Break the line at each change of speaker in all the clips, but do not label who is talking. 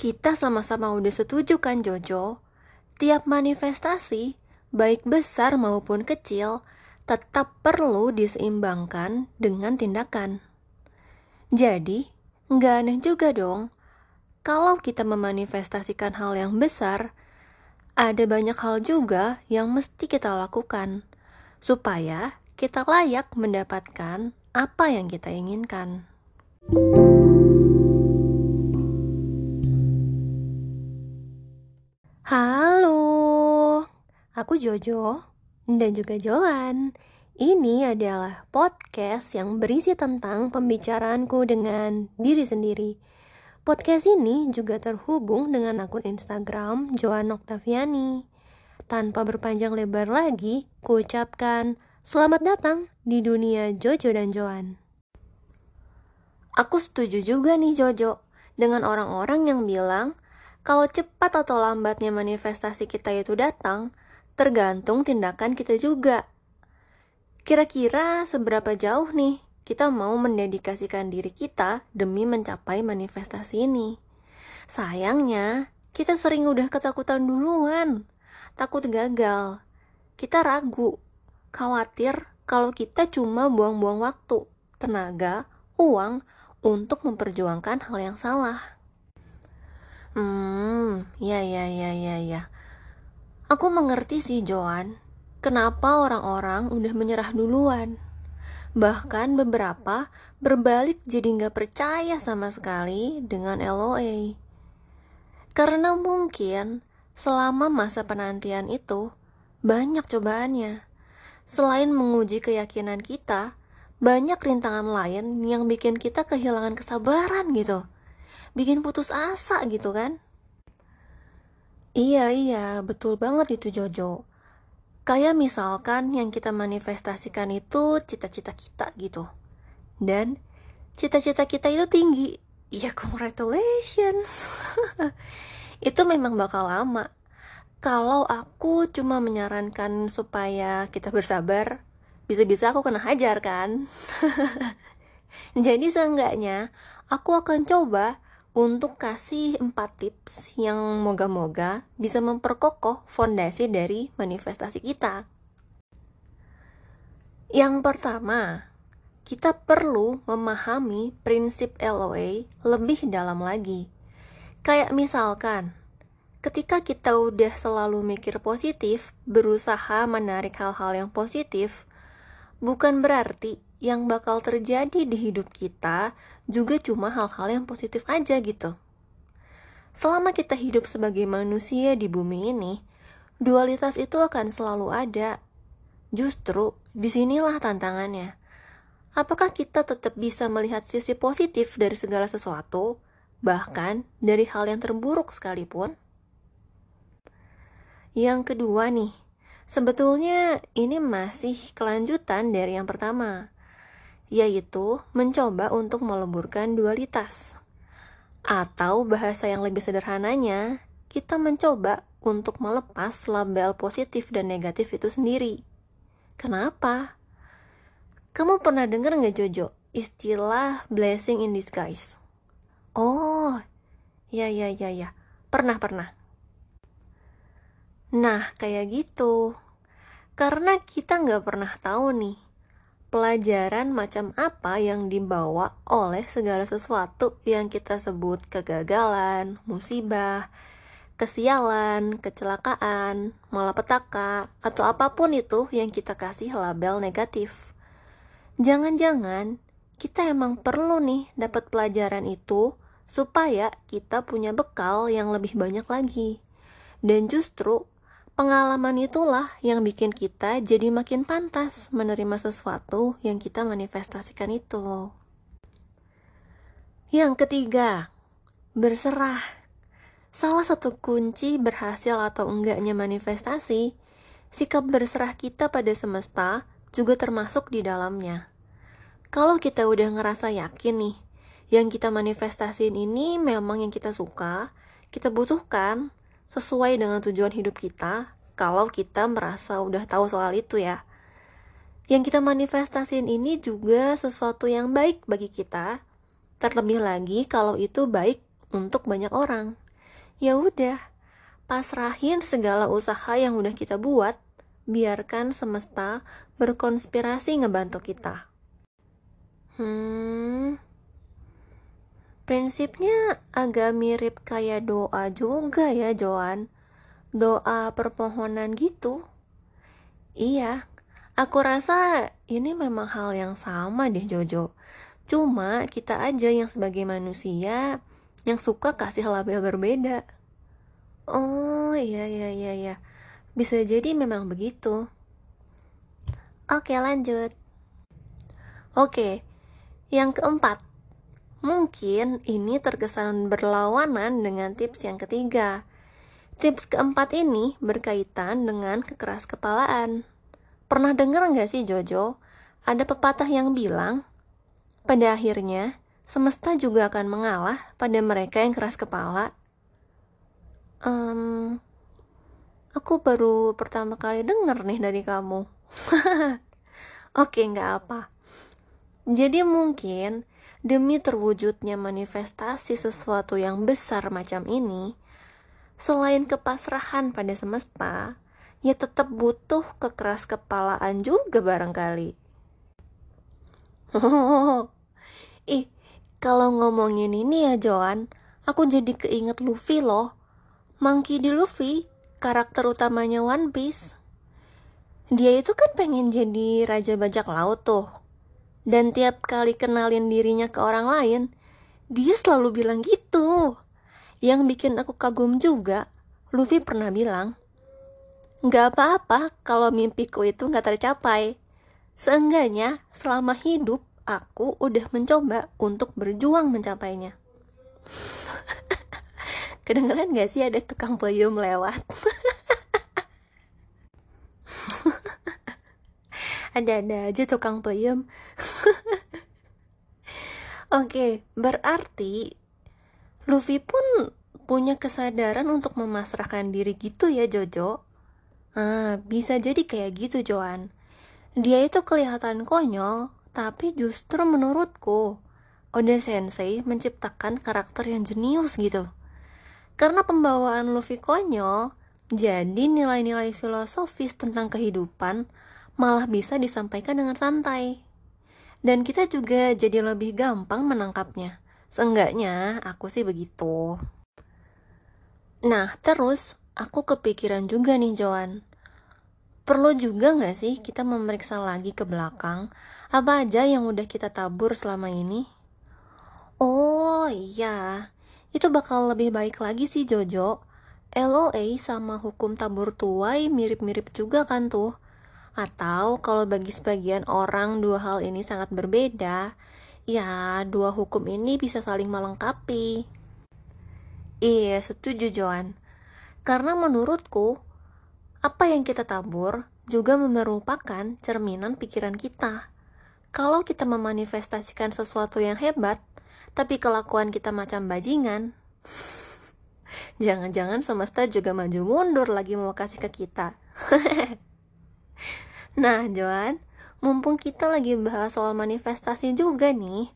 Kita sama-sama udah setuju kan Jojo? Tiap manifestasi, baik besar maupun kecil, tetap perlu diseimbangkan dengan tindakan. Jadi, nggak aneh juga dong kalau kita memanifestasikan hal yang besar, ada banyak hal juga yang mesti kita lakukan supaya kita layak mendapatkan apa yang kita inginkan. Halo, Jojo dan juga Joan. Ini adalah podcast yang berisi tentang pembicaraanku dengan diri sendiri Podcast ini juga terhubung dengan akun Instagram Joan Oktaviani. Tanpa berpanjang lebar lagi, kuucapkan selamat datang di dunia Jojo dan Joan. Aku setuju juga nih Jojo dengan orang-orang yang bilang kalau cepat atau lambatnya manifestasi kita itu datang, tergantung tindakan kita juga. Kira-kira seberapa jauh nih kita mau mendedikasikan diri kita demi mencapai manifestasi ini. Sayangnya, kita sering udah ketakutan duluan, takut gagal. Kita ragu, khawatir kalau kita cuma buang-buang waktu, tenaga, uang untuk memperjuangkan hal yang salah. Hmm, ya ya ya ya ya. Aku mengerti sih Joan, kenapa orang-orang udah menyerah duluan. Bahkan beberapa berbalik jadi nggak percaya sama sekali dengan LOA. Karena mungkin selama masa penantian itu banyak cobaannya. Selain menguji keyakinan kita, banyak rintangan lain yang bikin kita kehilangan kesabaran gitu. Bikin putus asa gitu kan. Iya, iya, betul banget itu Jojo. Kayak misalkan yang kita manifestasikan itu cita-cita kita gitu. Dan cita-cita kita itu tinggi. Ya congratulations. itu memang bakal lama. Kalau aku cuma menyarankan supaya kita bersabar, bisa-bisa aku kena hajar kan? Jadi seenggaknya aku akan coba untuk kasih empat tips yang moga-moga bisa memperkokoh fondasi dari manifestasi kita. Yang pertama, kita perlu memahami prinsip LOA lebih dalam lagi. Kayak misalkan, ketika kita udah selalu mikir positif, berusaha menarik hal-hal yang positif, bukan berarti yang bakal terjadi di hidup kita juga cuma hal-hal yang positif aja gitu. Selama kita hidup sebagai manusia di bumi ini, dualitas itu akan selalu ada. Justru di sinilah tantangannya. Apakah kita tetap bisa melihat sisi positif dari segala sesuatu, bahkan dari hal yang terburuk sekalipun? Yang kedua nih, sebetulnya ini masih kelanjutan dari yang pertama yaitu mencoba untuk meleburkan dualitas. Atau bahasa yang lebih sederhananya, kita mencoba untuk melepas label positif dan negatif itu sendiri. Kenapa? Kamu pernah dengar nggak Jojo istilah blessing in disguise? Oh, ya ya ya ya, pernah pernah. Nah, kayak gitu. Karena kita nggak pernah tahu nih, pelajaran macam apa yang dibawa oleh segala sesuatu yang kita sebut kegagalan, musibah, kesialan, kecelakaan, malapetaka, atau apa pun itu yang kita kasih label negatif. Jangan-jangan kita emang perlu nih dapat pelajaran itu supaya kita punya bekal yang lebih banyak lagi. Dan justru Pengalaman itulah yang bikin kita jadi makin pantas menerima sesuatu yang kita manifestasikan itu. Yang ketiga, berserah. Salah satu kunci berhasil atau enggaknya manifestasi, sikap berserah kita pada semesta juga termasuk di dalamnya. Kalau kita udah ngerasa yakin nih, yang kita manifestasiin ini memang yang kita suka, kita butuhkan, sesuai dengan tujuan hidup kita kalau kita merasa udah tahu soal itu ya. Yang kita manifestasiin ini juga sesuatu yang baik bagi kita, terlebih lagi kalau itu baik untuk banyak orang. ya udah, pasrahin segala usaha yang udah kita buat, biarkan semesta berkonspirasi ngebantu kita. Hmm, prinsipnya agak mirip kayak doa juga ya, Joan. Doa permohonan gitu. Iya, aku rasa ini memang hal yang sama deh, Jojo. Cuma kita aja yang sebagai manusia yang suka kasih label berbeda. Oh, iya, iya, iya, iya. Bisa jadi memang begitu. Oke, lanjut. Oke, yang keempat, mungkin ini terkesan berlawanan dengan tips yang ketiga. Tips keempat ini berkaitan dengan kekeras kepalaan. Pernah dengar nggak sih Jojo? Ada pepatah yang bilang, pada akhirnya semesta juga akan mengalah pada mereka yang keras kepala. Um, aku baru pertama kali denger nih dari kamu. Oke, nggak apa. Jadi mungkin demi terwujudnya manifestasi sesuatu yang besar macam ini, selain kepasrahan pada semesta, ya tetap butuh kekeras kepalaan juga barangkali. Ih, kalau ngomongin ini ya Joan, aku jadi keinget Luffy loh. Monkey di Luffy, karakter utamanya One Piece. Dia itu kan pengen jadi raja bajak laut tuh, dan tiap kali kenalin dirinya ke orang lain, dia selalu bilang gitu. Yang bikin aku kagum juga, Luffy pernah bilang, Gak apa-apa kalau mimpiku itu gak tercapai. Seenggaknya selama hidup aku udah mencoba untuk berjuang mencapainya. Kedengeran gak sih ada tukang peyem lewat? ada-ada aja tukang peyem Oke, berarti Luffy pun punya kesadaran untuk memasrahkan diri gitu ya Jojo. Ah, bisa jadi kayak gitu Joan. Dia itu kelihatan konyol, tapi justru menurutku Oda Sensei menciptakan karakter yang jenius gitu. Karena pembawaan Luffy konyol, jadi nilai-nilai filosofis tentang kehidupan malah bisa disampaikan dengan santai. Dan kita juga jadi lebih gampang menangkapnya. Seenggaknya aku sih begitu. Nah, terus aku kepikiran juga nih Joan. Perlu juga nggak sih kita memeriksa lagi ke belakang apa aja yang udah kita tabur selama ini? Oh iya, itu bakal lebih baik lagi sih Jojo. LOA sama hukum tabur tuai mirip-mirip juga kan tuh. Atau kalau bagi sebagian orang dua hal ini sangat berbeda, ya dua hukum ini bisa saling melengkapi. Iya, setuju Joan. Karena menurutku, apa yang kita tabur juga merupakan cerminan pikiran kita. Kalau kita memanifestasikan sesuatu yang hebat, tapi kelakuan kita macam bajingan, jangan-jangan semesta juga maju mundur lagi mau kasih ke kita. Nah, Joan, mumpung kita lagi bahas soal manifestasi juga nih,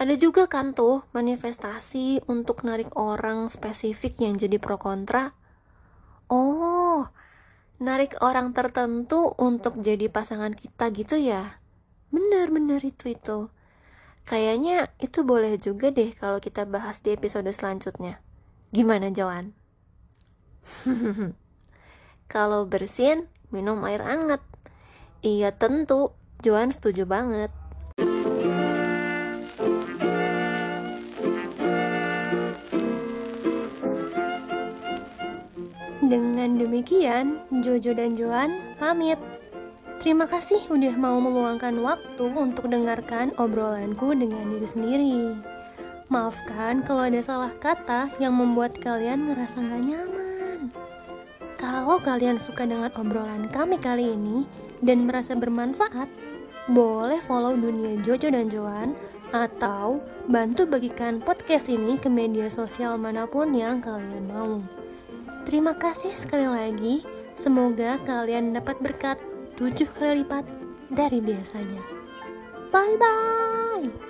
ada juga kan tuh manifestasi untuk narik orang spesifik yang jadi pro kontra. Oh, narik orang tertentu untuk jadi pasangan kita gitu ya? Bener-bener itu itu. Kayaknya itu boleh juga deh kalau kita bahas di episode selanjutnya. Gimana Joan? kalau bersin, minum air hangat. Iya tentu, Joan setuju banget. Dengan demikian, Jojo dan Joan pamit. Terima kasih udah mau meluangkan waktu untuk dengarkan obrolanku dengan diri sendiri. Maafkan kalau ada salah kata yang membuat kalian ngerasa gak nyaman. Kalau kalian suka dengan obrolan kami kali ini, dan merasa bermanfaat, boleh follow dunia Jojo dan Joan atau bantu bagikan podcast ini ke media sosial mana pun yang kalian mau. Terima kasih sekali lagi. Semoga kalian dapat berkat tujuh kali lipat dari biasanya. Bye bye.